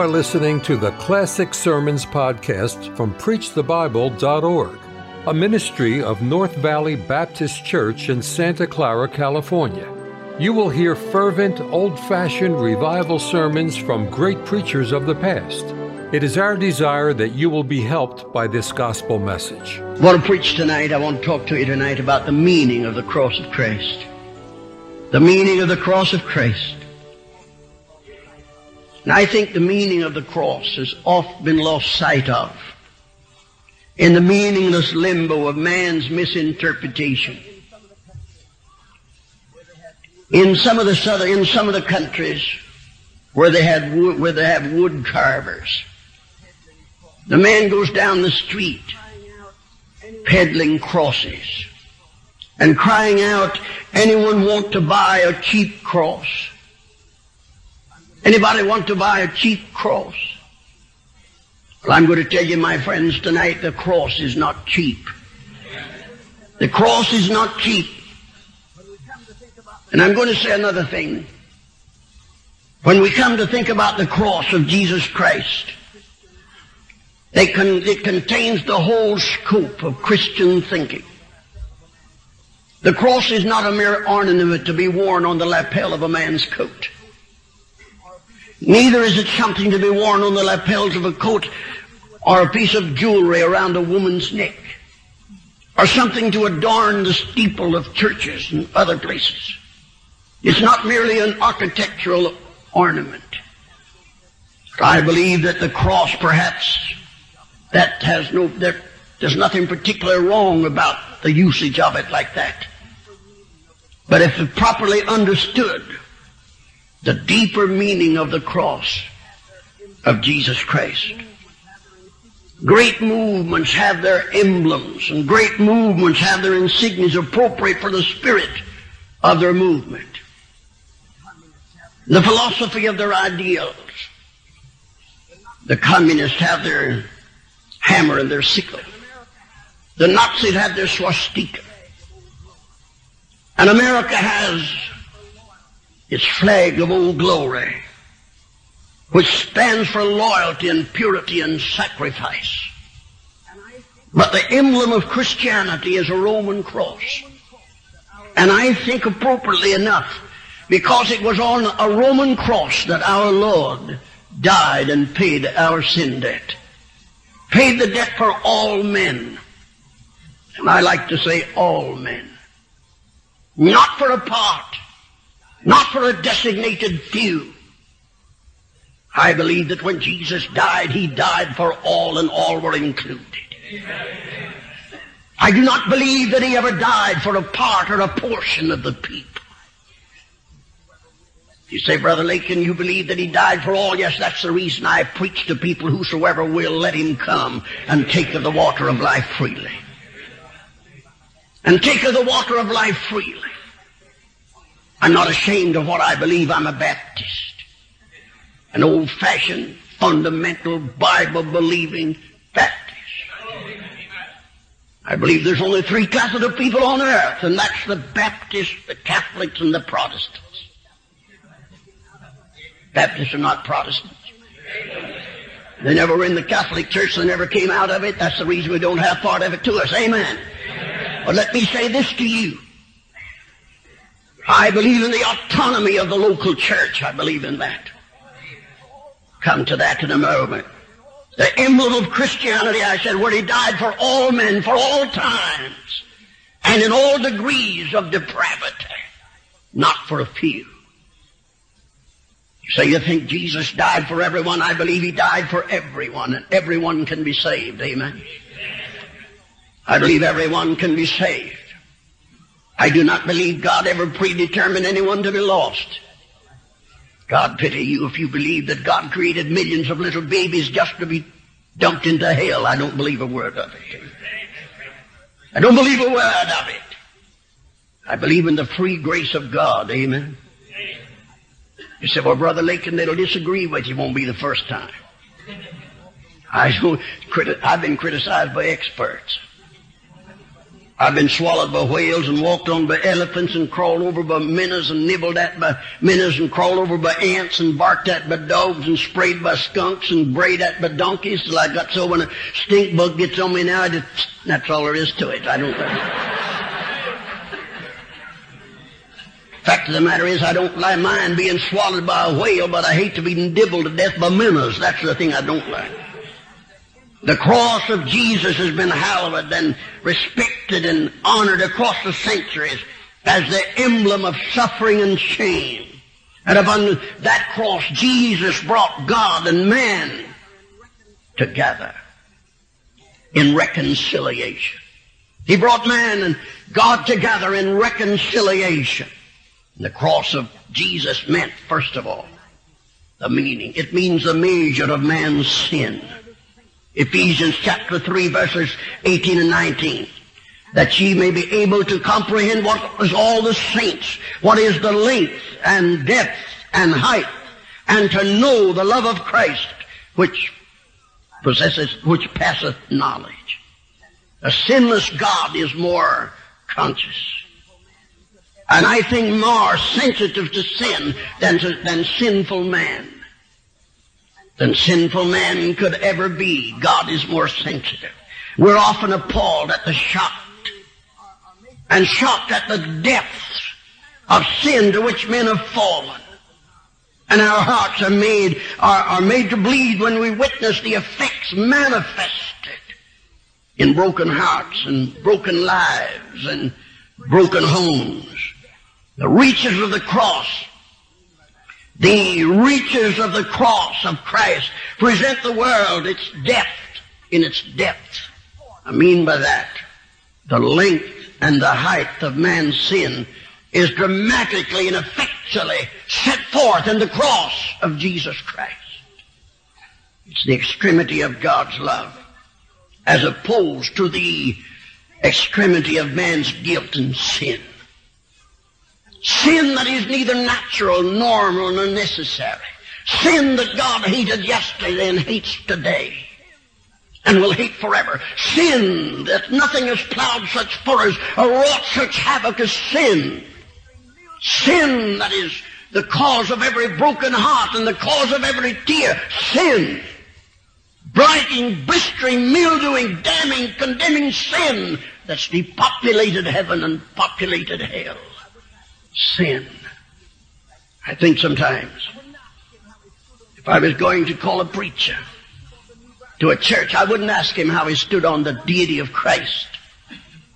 are listening to the Classic Sermons podcast from PreachTheBible.org, a ministry of North Valley Baptist Church in Santa Clara, California. You will hear fervent, old fashioned revival sermons from great preachers of the past. It is our desire that you will be helped by this gospel message. I want to preach tonight. I want to talk to you tonight about the meaning of the cross of Christ. The meaning of the cross of Christ. And I think the meaning of the cross has often been lost sight of in the meaningless limbo of man's misinterpretation. In some of the southern, in some of the countries where they had wood, where they have wood carvers, the man goes down the street peddling crosses and crying out, anyone want to buy a cheap cross? Anybody want to buy a cheap cross? Well, I'm going to tell you, my friends, tonight the cross is not cheap. The cross is not cheap. And I'm going to say another thing. When we come to think about the cross of Jesus Christ, con- it contains the whole scope of Christian thinking. The cross is not a mere ornament to be worn on the lapel of a man's coat. Neither is it something to be worn on the lapels of a coat or a piece of jewelry around a woman's neck or something to adorn the steeple of churches and other places. It's not merely an architectural ornament. I believe that the cross perhaps that has no, there, there's nothing particularly wrong about the usage of it like that. But if properly understood, the deeper meaning of the cross of Jesus Christ. Great movements have their emblems, and great movements have their insignias appropriate for the spirit of their movement. The philosophy of their ideals. The communists have their hammer and their sickle. The Nazis have their swastika. And America has its flag of old glory, which stands for loyalty and purity and sacrifice. But the emblem of Christianity is a Roman cross. And I think appropriately enough, because it was on a Roman cross that our Lord died and paid our sin debt. Paid the debt for all men. And I like to say all men. Not for a part not for a designated few. I believe that when Jesus died, he died for all and all were included. I do not believe that he ever died for a part or a portion of the people. You say, Brother Lakin, you believe that he died for all? Yes, that's the reason I preach to people, whosoever will, let him come and take of the water of life freely. And take of the water of life freely. I'm not ashamed of what I believe. I'm a Baptist. An old-fashioned, fundamental, Bible-believing Baptist. I believe there's only three classes of people on earth, and that's the Baptists, the Catholics, and the Protestants. Baptists are not Protestants. They never were in the Catholic Church. They never came out of it. That's the reason we don't have part of it to us. Amen. But let me say this to you. I believe in the autonomy of the local church. I believe in that. Come to that in a moment. The emblem of Christianity, I said, where he died for all men, for all times, and in all degrees of depravity, not for a few. You say you think Jesus died for everyone. I believe he died for everyone, and everyone can be saved. Amen. I believe everyone can be saved. I do not believe God ever predetermined anyone to be lost. God pity you if you believe that God created millions of little babies just to be dumped into hell. I don't believe a word of it. I don't believe a word of it. I believe in the free grace of God. Amen. You say, well, Brother Lakin, they'll disagree with you. Won't be the first time. I, have been criticized by experts. I've been swallowed by whales and walked on by elephants and crawled over by minnows and nibbled at by minnows and crawled over by ants and barked at by dogs and sprayed by skunks and brayed at by donkeys till I got so when a stink bug gets on me now, I just, that's all there is to it. I don't. Fact of the matter is, I don't like mind being swallowed by a whale, but I hate to be nibbled to death by minnows. That's the thing I don't like. The cross of Jesus has been hallowed and respected and honored across the centuries as the emblem of suffering and shame. And upon that cross, Jesus brought God and man together in reconciliation. He brought man and God together in reconciliation. And The cross of Jesus meant, first of all, the meaning. It means the measure of man's sin. Ephesians chapter 3 verses 18 and 19. That ye may be able to comprehend what is all the saints, what is the length and depth and height, and to know the love of Christ, which possesses, which passeth knowledge. A sinless God is more conscious. And I think more sensitive to sin than, to, than sinful man than sinful man could ever be. God is more sensitive. We're often appalled at the shock and shocked at the depths of sin to which men have fallen. And our hearts are made, are, are made to bleed when we witness the effects manifested in broken hearts and broken lives and broken homes. The reaches of the cross the reaches of the cross of Christ present the world its depth in its depth. I mean by that, the length and the height of man's sin is dramatically and effectually set forth in the cross of Jesus Christ. It's the extremity of God's love as opposed to the extremity of man's guilt and sin. Sin that is neither natural, normal, nor necessary. Sin that God hated yesterday and hates today and will hate forever. Sin that nothing has plowed such furrows or wrought such havoc as sin. Sin that is the cause of every broken heart and the cause of every tear. Sin. Blighting, blistering, mildewing, damning, condemning sin that's depopulated heaven and populated hell sin. I think sometimes if I was going to call a preacher to a church, I wouldn't ask him how he stood on the deity of Christ.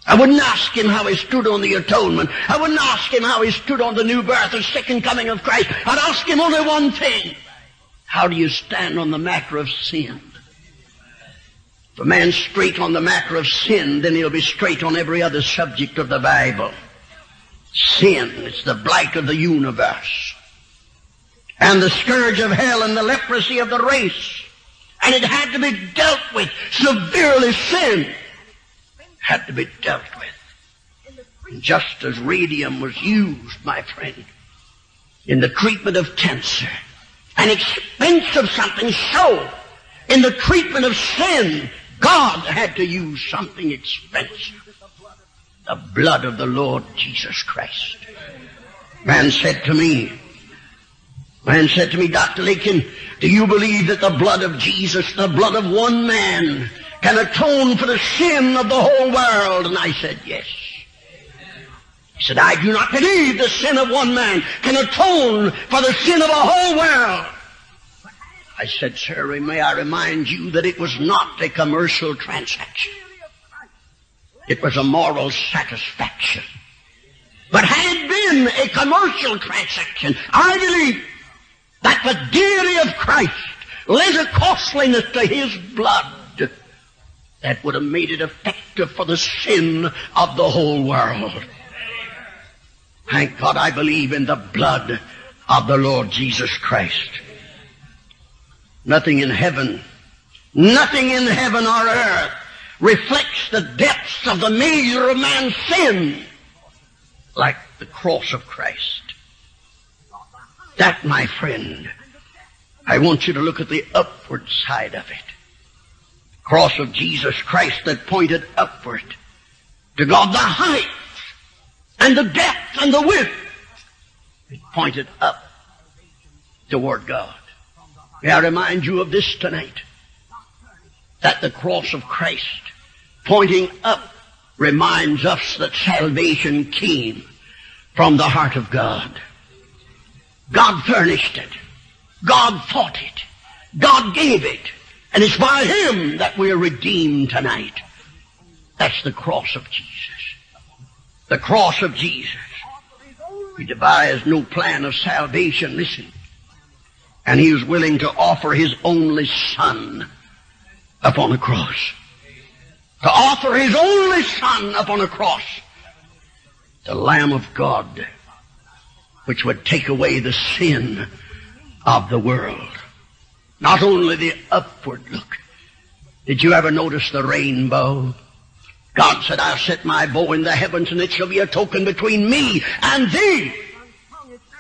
I wouldn't ask him how he stood on the atonement. I wouldn't ask him how he stood on the new birth or second coming of Christ. I'd ask him only one thing. How do you stand on the matter of sin? If a man's straight on the matter of sin, then he'll be straight on every other subject of the Bible sin. It's the blight of the universe. And the scourge of hell and the leprosy of the race. And it had to be dealt with. Severely sin had to be dealt with. And just as radium was used, my friend, in the treatment of cancer, an expensive something, so in the treatment of sin, God had to use something expensive the blood of the Lord Jesus Christ. Man said to me, man said to me, Dr. Lakin, do you believe that the blood of Jesus, the blood of one man, can atone for the sin of the whole world? And I said, yes. He said, I do not believe the sin of one man can atone for the sin of a whole world. I said, sir, may I remind you that it was not a commercial transaction. It was a moral satisfaction. But had been a commercial transaction, I believe that the deity of Christ lent a costliness to his blood that would have made it effective for the sin of the whole world. Thank God I believe in the blood of the Lord Jesus Christ. Nothing in heaven, nothing in heaven or earth reflects the depths of the measure of man's sin like the cross of Christ. That, my friend, I want you to look at the upward side of it. Cross of Jesus Christ that pointed upward. to God the height and the depth and the width. It pointed up toward God. May I remind you of this tonight? That the cross of Christ pointing up reminds us that salvation came from the heart of God. God furnished it. God thought it. God gave it. And it's by Him that we're redeemed tonight. That's the cross of Jesus. The cross of Jesus. He devised no plan of salvation, listen. And He was willing to offer His only Son upon a cross. To offer His only Son upon a cross. The Lamb of God, which would take away the sin of the world. Not only the upward look. Did you ever notice the rainbow? God said, I'll set my bow in the heavens and it shall be a token between me and thee.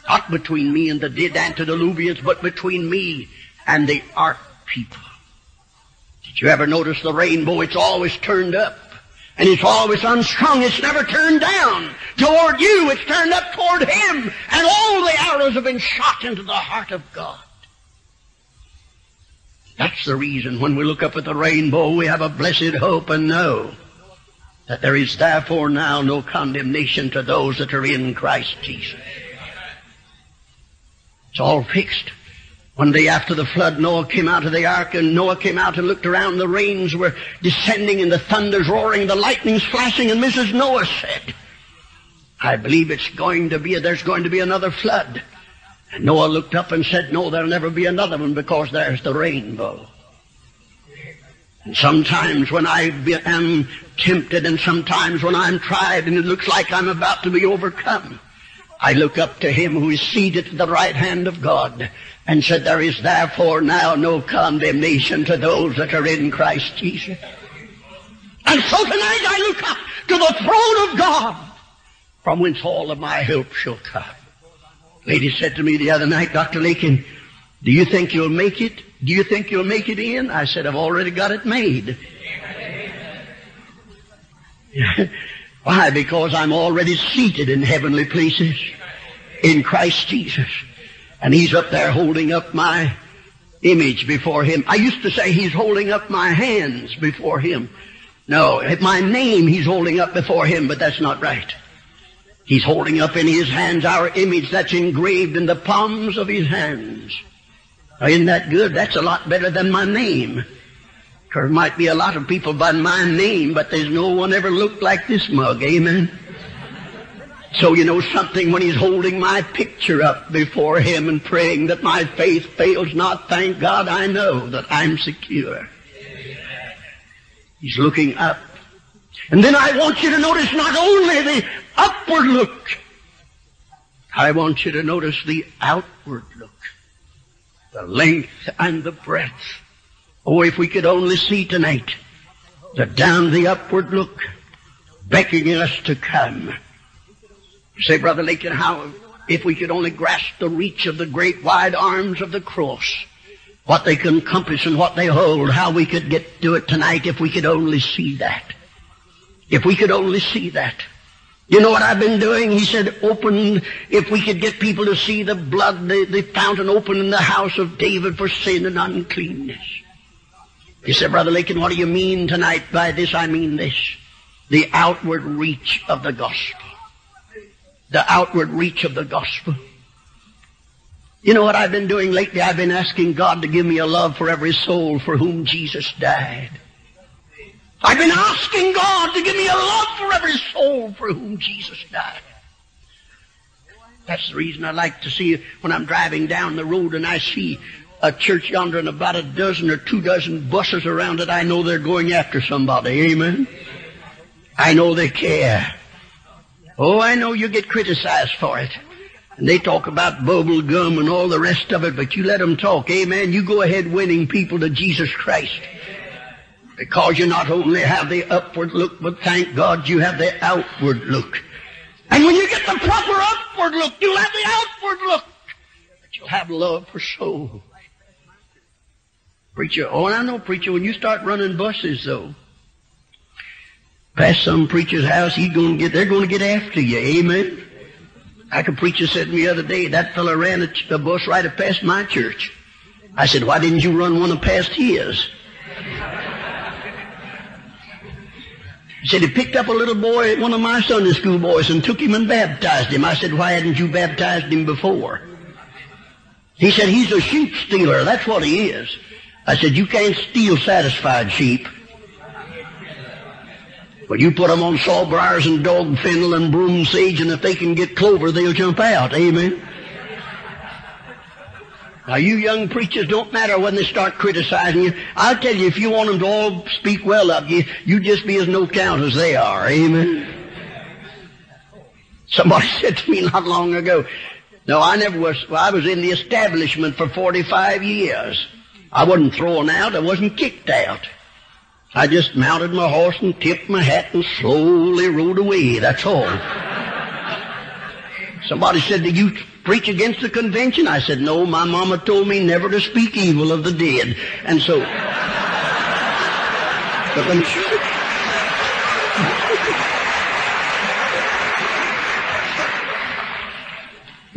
Not between me and the dead antediluvians, but between me and the ark people. Did you ever notice the rainbow? It's always turned up. And it's always unstrung. It's never turned down toward you. It's turned up toward Him. And all the arrows have been shot into the heart of God. That's the reason when we look up at the rainbow, we have a blessed hope and know that there is therefore now no condemnation to those that are in Christ Jesus. It's all fixed. One day after the flood, Noah came out of the ark, and Noah came out and looked around. The rains were descending, and the thunders roaring, the lightnings flashing, and Mrs. Noah said, I believe it's going to be, there's going to be another flood. And Noah looked up and said, No, there'll never be another one because there's the rainbow. And sometimes when I am tempted and sometimes when I'm tried and it looks like I'm about to be overcome, I look up to him who is seated at the right hand of God and said, There is therefore now no condemnation to those that are in Christ Jesus. And so tonight I look up to the throne of God from whence all of my help shall come. Lady said to me the other night, Dr. Lakin, do you think you'll make it? Do you think you'll make it in? I said, I've already got it made. Why? Because I'm already seated in heavenly places in Christ Jesus. And He's up there holding up my image before Him. I used to say He's holding up my hands before Him. No, my name He's holding up before Him, but that's not right. He's holding up in His hands our image that's engraved in the palms of His hands. Now, isn't that good? That's a lot better than my name. There might be a lot of people by my name, but there's no one ever looked like this mug. Amen. So you know something when he's holding my picture up before him and praying that my faith fails not, thank God I know that I'm secure. He's looking up. And then I want you to notice not only the upward look, I want you to notice the outward look. The length and the breadth Oh, if we could only see tonight the down the upward look, beckoning us to come. Say, Brother Lakin, how, if we could only grasp the reach of the great wide arms of the cross, what they can compass and what they hold, how we could get to it tonight if we could only see that. If we could only see that. You know what I've been doing? He said, open, if we could get people to see the blood, the, the fountain open in the house of David for sin and uncleanness. You said, Brother Lakin, what do you mean tonight by this? I mean this. The outward reach of the gospel. The outward reach of the gospel. You know what I've been doing lately? I've been asking God to give me a love for every soul for whom Jesus died. I've been asking God to give me a love for every soul for whom Jesus died. That's the reason I like to see when I'm driving down the road and I see a church yonder and about a dozen or two dozen buses around it, I know they're going after somebody. Amen. I know they care. Oh, I know you get criticized for it. And they talk about bubble gum and all the rest of it, but you let them talk. Amen. You go ahead winning people to Jesus Christ. Because you not only have the upward look, but thank God you have the outward look. And when you get the proper upward look, you'll have the outward look. But you'll have love for souls. Preacher, oh, and I know, preacher, when you start running buses, though, Past some preacher's house, he's gonna get, they're gonna get after you. Amen. Like a preacher said to me the other day, that fellow ran a, a bus right past my church. I said, why didn't you run one past his? He said he picked up a little boy, one of my Sunday school boys, and took him and baptized him. I said, why hadn't you baptized him before? He said, he's a sheep stealer. That's what he is. I said, you can't steal satisfied sheep. But you put them on sawbriars and dog fennel and broom sage, and if they can get clover, they'll jump out. Amen. Now, you young preachers, don't matter when they start criticizing you. I'll tell you, if you want them to all speak well of you, you just be as no count as they are. Amen. Somebody said to me not long ago, no, I never was, well, I was in the establishment for 45 years. I wasn't thrown out, I wasn't kicked out. I just mounted my horse and tipped my hat and slowly rode away. That's all. Somebody said, did you preach against the convention? I said, no, my mama told me never to speak evil of the dead. And so,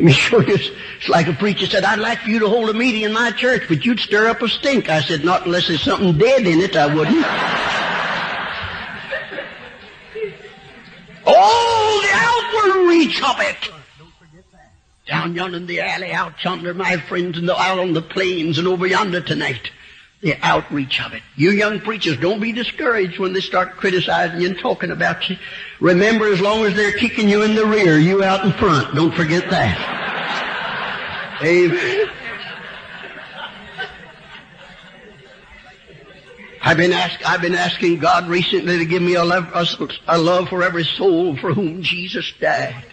me show you. It's like a preacher said, I'd like for you to hold a meeting in my church, but you'd stir up a stink. I said, not unless there's something dead in it, I wouldn't. oh, the outward reach of it. Down yonder in the alley, out yonder, my friends, and out on the plains and over yonder tonight. The outreach of it. You young preachers, don't be discouraged when they start criticizing you and talking about you. Remember, as long as they're kicking you in the rear, you out in front. Don't forget that. Amen. I've been, ask, I've been asking God recently to give me a love, a, a love for every soul for whom Jesus died.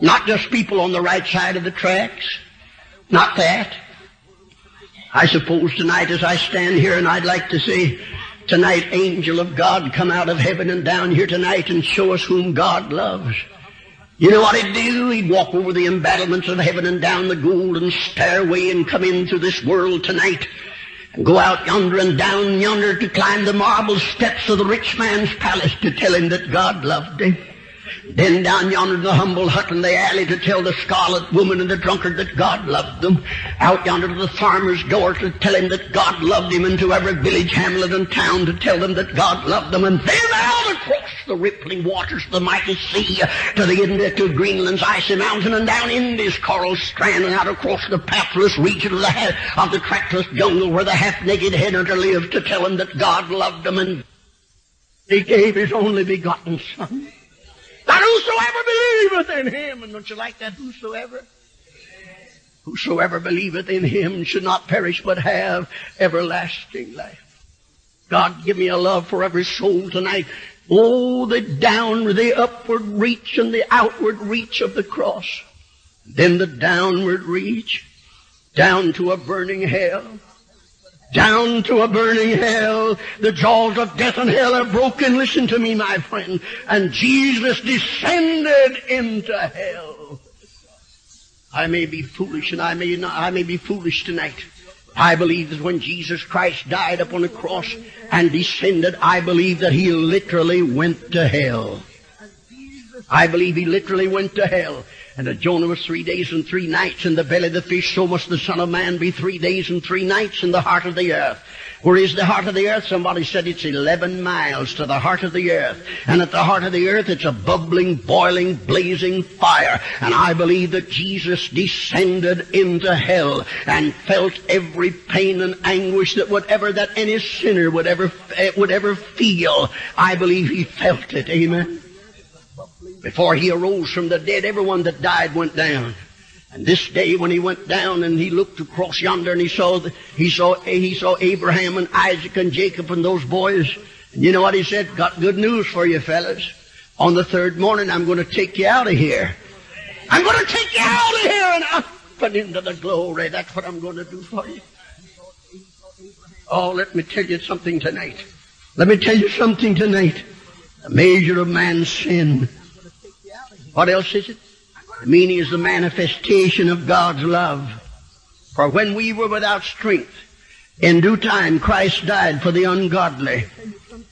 Not just people on the right side of the tracks. Not that. I suppose tonight as I stand here and I'd like to say, tonight, angel of God, come out of heaven and down here tonight and show us whom God loves. You know what he'd do? He'd walk over the embattlements of heaven and down the golden stairway and come into this world tonight and go out yonder and down yonder to climb the marble steps of the rich man's palace to tell him that God loved him. Then down yonder in the humble hut in the alley to tell the scarlet woman and the drunkard that God loved them. Out yonder to the farmer's door to tell him that God loved him and to every village, hamlet, and town to tell them that God loved them. And then out across the rippling waters of the mighty sea to the end to Greenland's icy mountain and down India's coral strand and out across the pathless region of the, of the trackless jungle where the half-naked headhunter lived to tell him that God loved them and he gave his only begotten son that whosoever believeth in him, and don't you like that whosoever? Whosoever believeth in him should not perish but have everlasting life. God, give me a love for every soul tonight. Oh, the downward, the upward reach and the outward reach of the cross. Then the downward reach, down to a burning hell down to a burning hell. The jaws of death and hell are broken. Listen to me, my friend. And Jesus descended into hell. I may be foolish and I may not, I may be foolish tonight. I believe that when Jesus Christ died upon the cross and descended, I believe that he literally went to hell. I believe he literally went to hell. And that Jonah was three days and three nights in the belly of the fish, so must the Son of Man be three days and three nights in the heart of the earth. Where is the heart of the earth? Somebody said it's 11 miles to the heart of the earth. And at the heart of the earth, it's a bubbling, boiling, blazing fire. And I believe that Jesus descended into hell and felt every pain and anguish that whatever that any sinner would ever, eh, would ever feel. I believe he felt it. Amen. Before he arose from the dead, everyone that died went down. And this day when he went down and he looked across yonder and he saw, the, he saw, he saw Abraham and Isaac and Jacob and those boys. And you know what he said? Got good news for you fellas. On the third morning, I'm going to take you out of here. I'm going to take you out of here and up and into the glory. That's what I'm going to do for you. Oh, let me tell you something tonight. Let me tell you something tonight. The measure of man's sin what else is it? The meaning is the manifestation of God's love. For when we were without strength, in due time Christ died for the ungodly.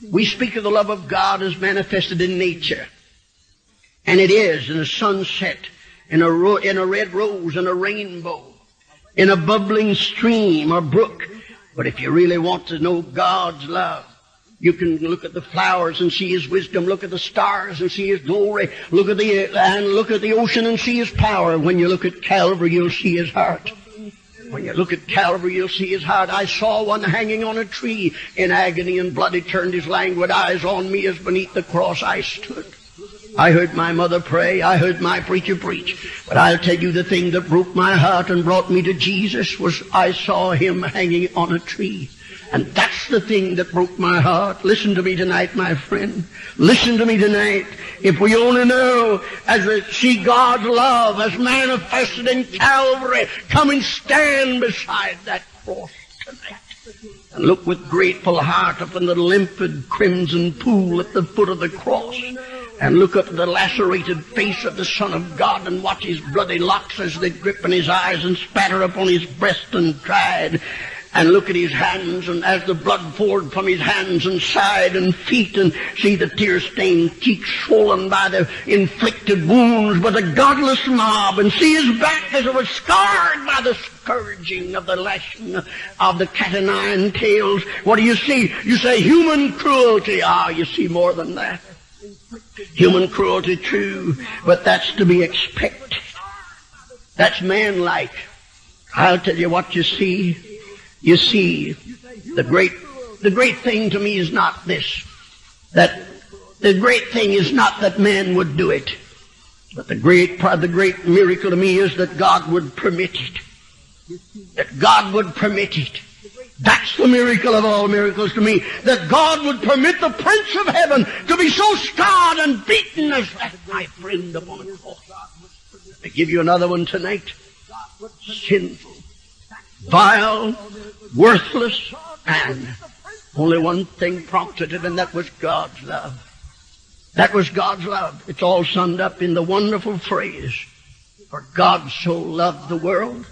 We speak of the love of God as manifested in nature. And it is in a sunset, in a, ro- in a red rose, in a rainbow, in a bubbling stream or brook. But if you really want to know God's love, you can look at the flowers and see His wisdom. Look at the stars and see His glory. Look at the and look at the ocean and see His power. When you look at Calvary, you'll see His heart. When you look at Calvary, you'll see His heart. I saw one hanging on a tree in agony and blood. He turned his languid eyes on me as beneath the cross I stood. I heard my mother pray. I heard my preacher preach. But I'll tell you the thing that broke my heart and brought me to Jesus was I saw him hanging on a tree. And that's the thing that broke my heart. Listen to me tonight, my friend. Listen to me tonight. If we only know as we see God's love as manifested in Calvary, come and stand beside that cross tonight. And look with grateful heart upon the limpid crimson pool at the foot of the cross. And look up at the lacerated face of the Son of God and watch his bloody locks as they drip in his eyes and spatter upon his breast and dried and look at his hands and as the blood poured from his hands and side and feet and see the tear-stained cheeks swollen by the inflicted wounds by the godless mob and see his back as it was scarred by the scourging of the lashing of the cat and nine tails. What do you see? You say human cruelty. Ah, you see more than that. Human cruelty true, but that's to be expected. That's manlike. I'll tell you what you see. You see, the great, the great thing to me is not this, that the great thing is not that man would do it, but the great, the great miracle to me is that God would permit it. That God would permit it. That's the miracle of all miracles to me. That God would permit the Prince of Heaven to be so scarred and beaten as that, my friend, upon the cross. I give you another one tonight. Sinful, vile, worthless man. Only one thing prompted it, and that was God's love. That was God's love. It's all summed up in the wonderful phrase, for God so loved the world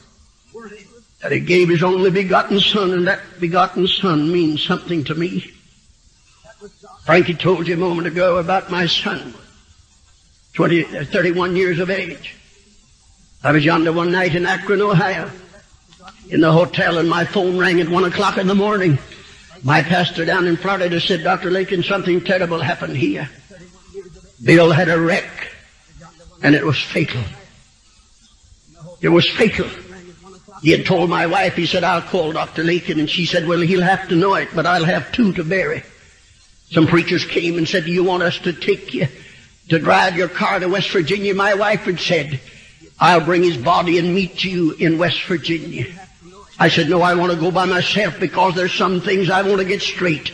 that he gave his only begotten son, and that begotten son means something to me. Frankie told you a moment ago about my son, 20, uh, 31 years of age. I was yonder one night in Akron, Ohio in the hotel and my phone rang at one o'clock in the morning. My pastor down in Florida said, Dr. Lakin, something terrible happened here. Bill had a wreck and it was fatal. It was fatal. He had told my wife, he said, I'll call Dr. Lakin. And she said, well, he'll have to know it, but I'll have two to bury. Some preachers came and said, do you want us to take you to drive your car to West Virginia? My wife had said, I'll bring his body and meet you in West Virginia. I said, no, I want to go by myself because there's some things I want to get straight.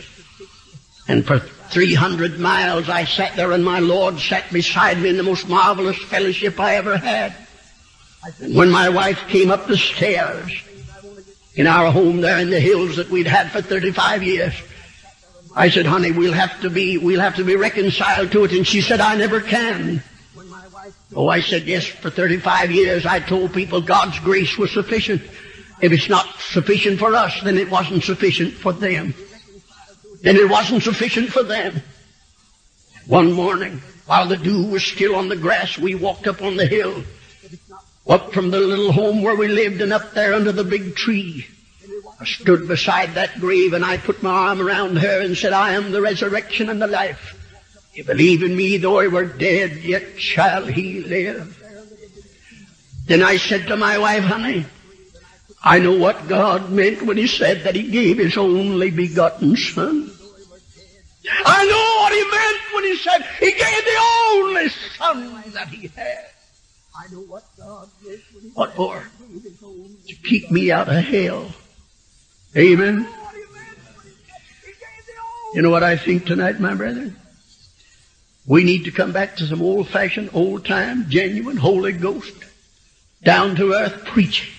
And for 300 miles I sat there and my Lord sat beside me in the most marvelous fellowship I ever had. And When my wife came up the stairs in our home there in the hills that we'd had for 35 years, I said, honey, we'll have to be, we'll have to be reconciled to it. And she said, I never can. Oh, I said, yes, for 35 years I told people God's grace was sufficient. If it's not sufficient for us, then it wasn't sufficient for them. Then it wasn't sufficient for them. One morning, while the dew was still on the grass, we walked up on the hill, up from the little home where we lived and up there under the big tree. I stood beside that grave and I put my arm around her and said, I am the resurrection and the life. You believe in me, though I were dead, yet shall he live. Then I said to my wife, honey, I know what God meant when He said that He gave His only begotten Son. I know what He meant when He said He gave the only Son that He had. I know what God meant when He What for? To keep me out of hell. Amen. You know what I think tonight, my brethren? We need to come back to some old-fashioned, old-time, genuine Holy Ghost, down-to-earth preaching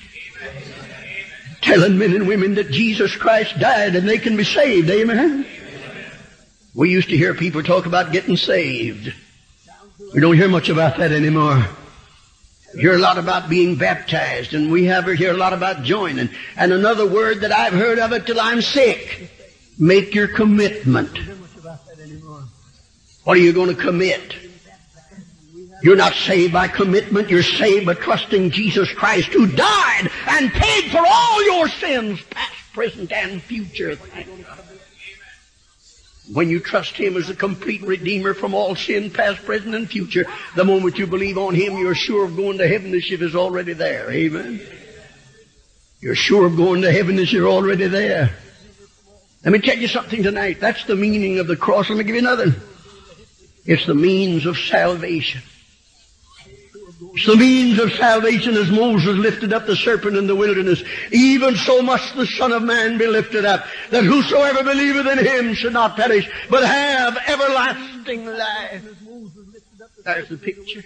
telling men and women that Jesus Christ died and they can be saved. Amen. We used to hear people talk about getting saved. We don't hear much about that anymore. We hear a lot about being baptized, and we have hear a lot about joining. And another word that I've heard of it till I'm sick: make your commitment. What are you going to commit? You're not saved by commitment. You're saved by trusting Jesus Christ who died and paid for all your sins, past, present, and future. When you trust Him as a complete Redeemer from all sin, past, present, and future, the moment you believe on Him, you're sure of going to heaven. The ship is already there. Amen. You're sure of going to heaven as you're already there. Let me tell you something tonight. That's the meaning of the cross. Let me give you another. It's the means of salvation. The means of salvation as Moses lifted up the serpent in the wilderness. Even so must the Son of Man be lifted up, that whosoever believeth in him should not perish, but have everlasting life. There's the picture.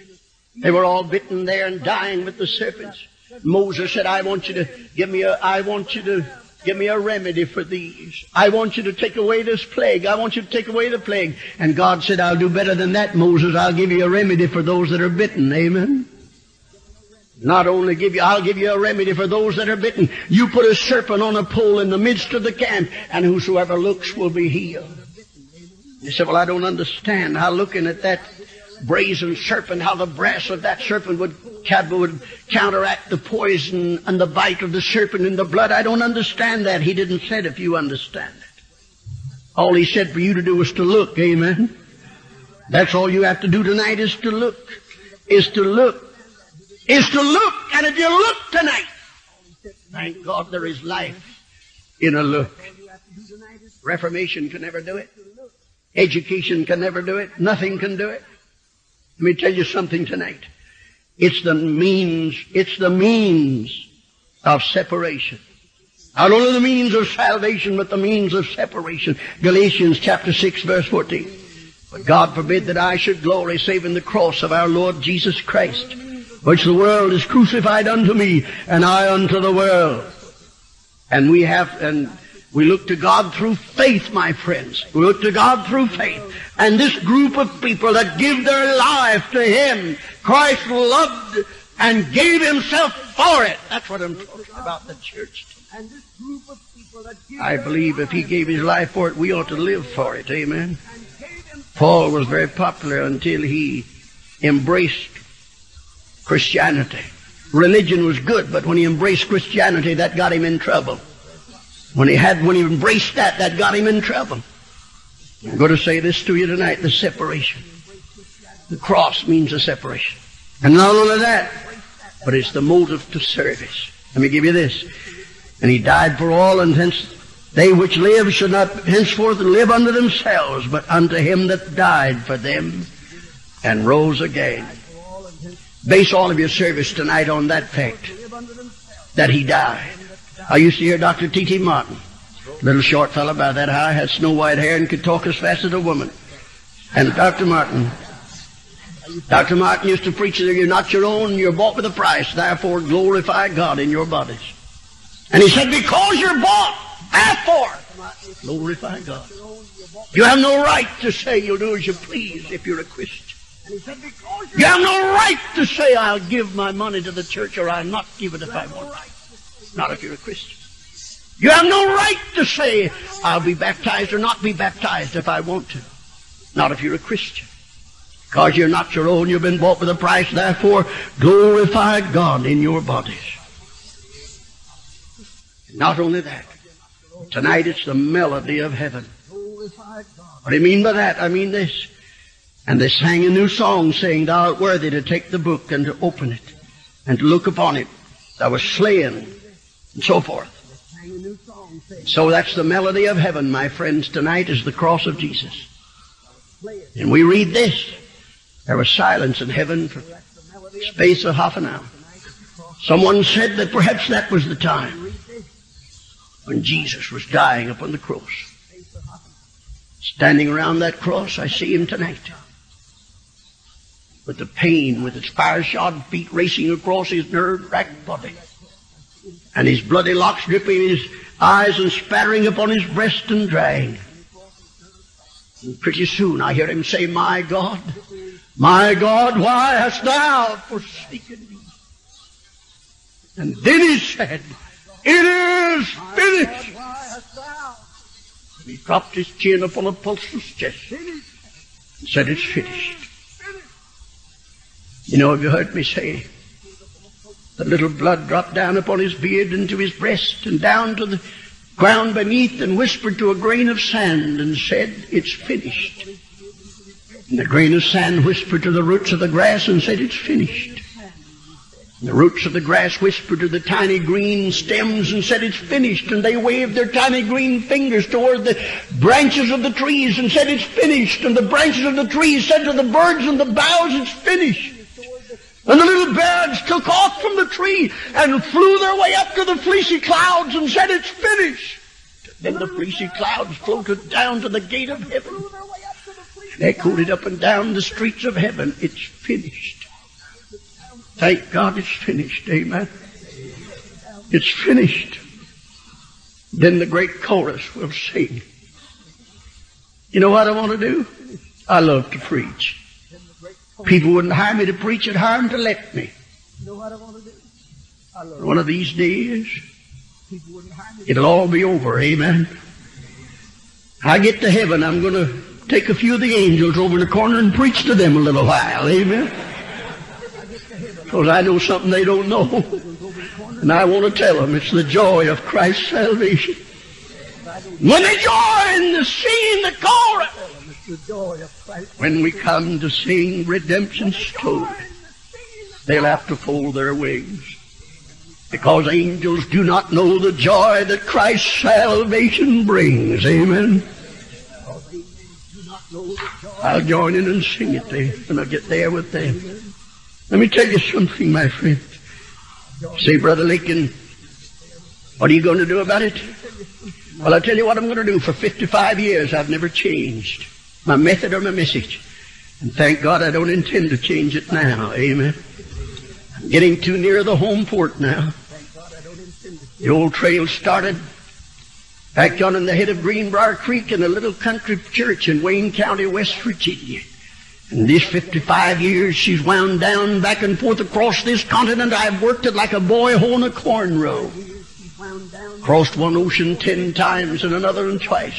They were all bitten there and dying with the serpents. Moses said, I want you to give me a, I want you to give me a remedy for these. I want you to take away this plague. I want you to take away the plague. And God said, I'll do better than that, Moses. I'll give you a remedy for those that are bitten. Amen. Not only give you, I'll give you a remedy for those that are bitten. You put a serpent on a pole in the midst of the camp, and whosoever looks will be healed. You say, well, I don't understand how looking at that brazen serpent, how the brass of that serpent would, would counteract the poison and the bite of the serpent in the blood. I don't understand that. He didn't say if you understand it. All he said for you to do was to look. Amen. That's all you have to do tonight is to look. Is to look. Is to look. And if you look tonight, thank God there is life in a look. Reformation can never do it. Education can never do it. Nothing can do it. Let me tell you something tonight. It's the means, it's the means of separation. Not only the means of salvation, but the means of separation. Galatians chapter 6 verse 14. But God forbid that I should glory save in the cross of our Lord Jesus Christ, which the world is crucified unto me, and I unto the world. And we have, and we look to God through faith, my friends. We look to God through faith. And this group of people that give their life to Him, Christ loved and gave Himself for it. That's what I'm talking about the church. And this group of people that give I believe if He gave His life for it, we ought to live for it. Amen. Paul was very popular until he embraced Christianity. Religion was good, but when he embraced Christianity, that got him in trouble. When he had, when he embraced that, that got him in trouble. I'm going to say this to you tonight, the separation. The cross means a separation. And not only that, but it's the motive to service. Let me give you this. And he died for all, and hence they which live should not henceforth live unto themselves, but unto him that died for them and rose again. Base all of your service tonight on that fact, that he died. I used to hear Dr. T.T. Martin, little short fellow about that high, had snow white hair and could talk as fast as a woman. And Dr. Martin, Dr. Martin used to preach that you're not your own, you're bought with a price, therefore glorify God in your bodies. And he said, because you're bought, therefore glorify God. You have no right to say you'll do as you please if you're a Christian. You have no right to say I'll give my money to the church or I'll not give it if I want. Not if you're a Christian. You have no right to say, I'll be baptized or not be baptized if I want to. Not if you're a Christian. Because you're not your own, you've been bought with a price, therefore glorify God in your bodies. Not only that, tonight it's the melody of heaven. What do you mean by that? I mean this. And they sang a new song saying, Thou art worthy to take the book and to open it and to look upon it. Thou was slain and so forth. So that's the melody of heaven, my friends, tonight is the cross of Jesus. And we read this. There was silence in heaven for space of half an hour. Someone said that perhaps that was the time when Jesus was dying upon the cross. Standing around that cross, I see him tonight. With the pain, with its fire-shod feet racing across his nerve-racked body and his bloody locks dripping in his eyes and spattering upon his breast and drying. And pretty soon I hear him say, My God, my God, why hast thou forsaken me? And then he said, It is finished. He dropped his chin upon Apostle's chest. And said, It's finished. You know, have you heard me say, the little blood dropped down upon his beard and to his breast and down to the ground beneath and whispered to a grain of sand and said, It's finished. And the grain of sand whispered to the roots of the grass and said, It's finished. And the roots of the grass whispered to the tiny green stems and said, It's finished. And they waved their tiny green fingers toward the branches of the trees and said, It's finished. And the branches of the trees said to the birds and the boughs, It's finished. And the little birds took off from the tree and flew their way up to the fleecy clouds and said, It's finished. Then the fleecy clouds floated down to the gate of heaven. Echoed it up and down the streets of heaven. It's finished. Thank God it's finished. Amen. It's finished. Then the great chorus will sing. You know what I want to do? I love to preach. People wouldn't hire me to preach at home to let me. One of these days, it'll all be over. Amen. I get to heaven, I'm going to take a few of the angels over in the corner and preach to them a little while. Amen. Because I know something they don't know. And I want to tell them it's the joy of Christ's salvation. When they join the singing the chorus, when we come to sing redemption's story, they'll have to fold their wings. Because angels do not know the joy that Christ's salvation brings. Amen. I'll join in and sing it there when I get there with them. Let me tell you something, my friend. Say, Brother Lakin, what are you going to do about it? Well, I'll tell you what I'm going to do. For 55 years, I've never changed my method or my message. And thank God I don't intend to change it now. Amen. I'm getting too near the home port now. The old trail started back on in the head of Greenbrier Creek in a little country church in Wayne County, West Virginia. In these 55 years, she's wound down back and forth across this continent. I've worked it like a boy hoeing a corn row. Crossed one ocean ten times and another and twice.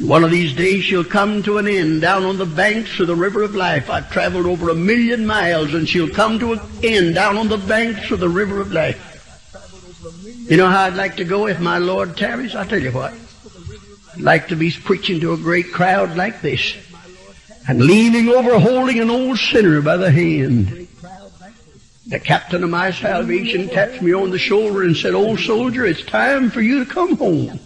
And one of these days she'll come to an end down on the banks of the river of life. I've traveled over a million miles and she'll come to an end down on the banks of the river of life. You know how I'd like to go if my Lord tarries? I'll tell you what. I'd like to be preaching to a great crowd like this and leaning over holding an old sinner by the hand. The captain of my salvation tapped me on the shoulder and said, Old soldier, it's time for you to come home.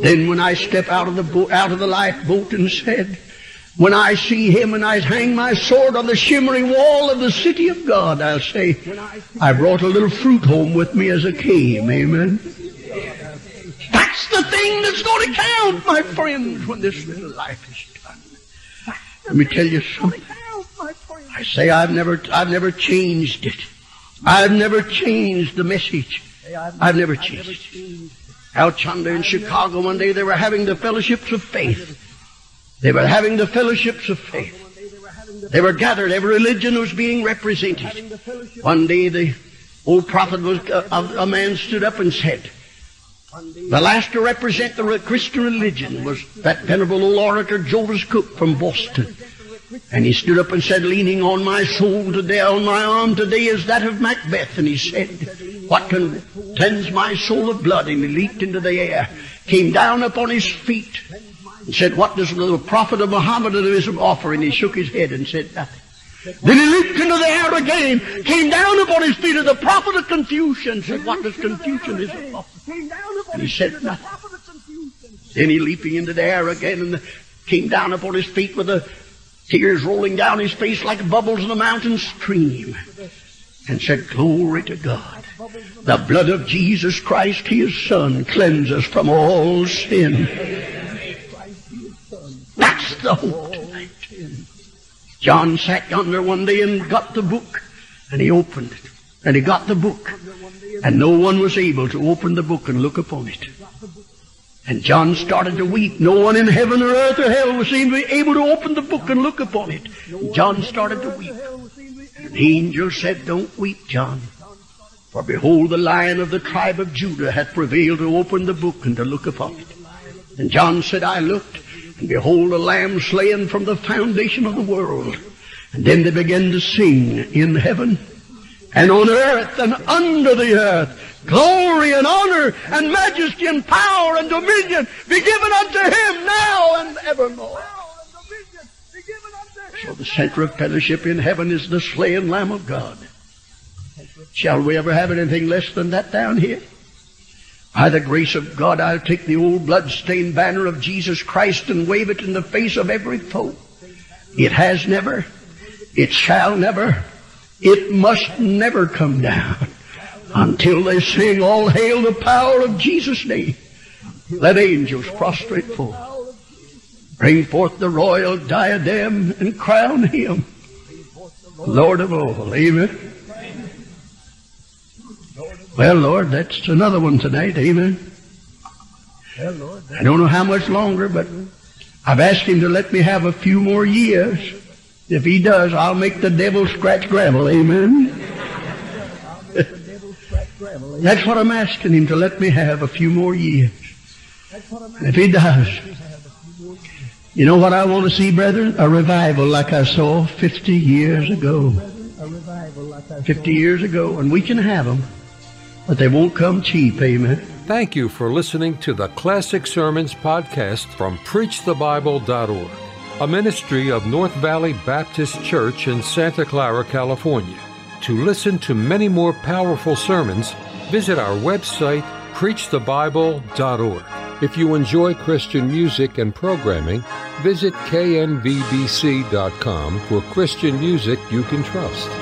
Then when I step out of the boat, out of the lifeboat and said, when I see him and I hang my sword on the shimmering wall of the city of God, I'll say, I brought a little fruit home with me as I came. Amen. That's the thing that's going to count, my friends, when this little life is done. Let me tell you something. I say I've never, I've never changed it. I've never changed the message. I've never changed it. Out yonder in Chicago one day they were having the fellowships of faith. They were having the fellowships of faith. They were gathered. Every religion was being represented. One day the old prophet was, uh, a man stood up and said, the last to represent the Christian religion was that venerable old orator Joseph Cook from Boston. And he stood up and said, leaning on my soul today, on my arm today is that of Macbeth. And he said, what can cleanse my soul of blood? And he leaped into the air, came down upon his feet, and said, what does the prophet of Mohammedanism offer? And he shook his head and said nothing. Then he leaped into the air again, came down upon his feet as the prophet of Confucian, said, what does Confucianism offer? And he said nothing. Then he leaping into the air again and came down upon his feet with the tears rolling down his face like bubbles in a mountain stream and said, Glory to God. The blood of Jesus Christ, his son, cleanses from all sin. That's the hope tonight. John sat yonder one day and got the book, and he opened it, and he got the book, and no one was able to open the book and look upon it. And John started to weep. No one in heaven or earth or hell was seen to be able to open the book and look upon it. And John started to weep. And the angel said, Don't weep, John. For behold, the lion of the tribe of Judah hath prevailed to open the book and to look upon it. And John said, I looked, And behold, a Lamb slain from the foundation of the world. And then they began to sing in heaven and on earth and under the earth. Glory and honor and majesty and power and dominion be given unto him now and evermore. So the center of fellowship in heaven is the slain Lamb of God. Shall we ever have anything less than that down here? By the grace of God, I'll take the old blood-stained banner of Jesus Christ and wave it in the face of every foe. It has never, it shall never, it must never come down until they sing, All hail the power of Jesus' name. Let angels prostrate fall. Bring forth the royal diadem and crown him Lord of all. Amen. Well, Lord, that's another one tonight. Amen. I don't know how much longer, but I've asked him to let me have a few more years. If he does, I'll make the devil scratch gravel. Amen. That's what I'm asking him to let me have a few more years. If he does, you know what I want to see, brethren? A revival like I saw 50 years ago. 50 years ago, and we can have them, but they won't come cheap. Amen. Thank you for listening to the Classic Sermons podcast from PreachTheBible.org, a ministry of North Valley Baptist Church in Santa Clara, California. To listen to many more powerful sermons, visit our website, preachthebible.org. If you enjoy Christian music and programming, visit knvbc.com for Christian music you can trust.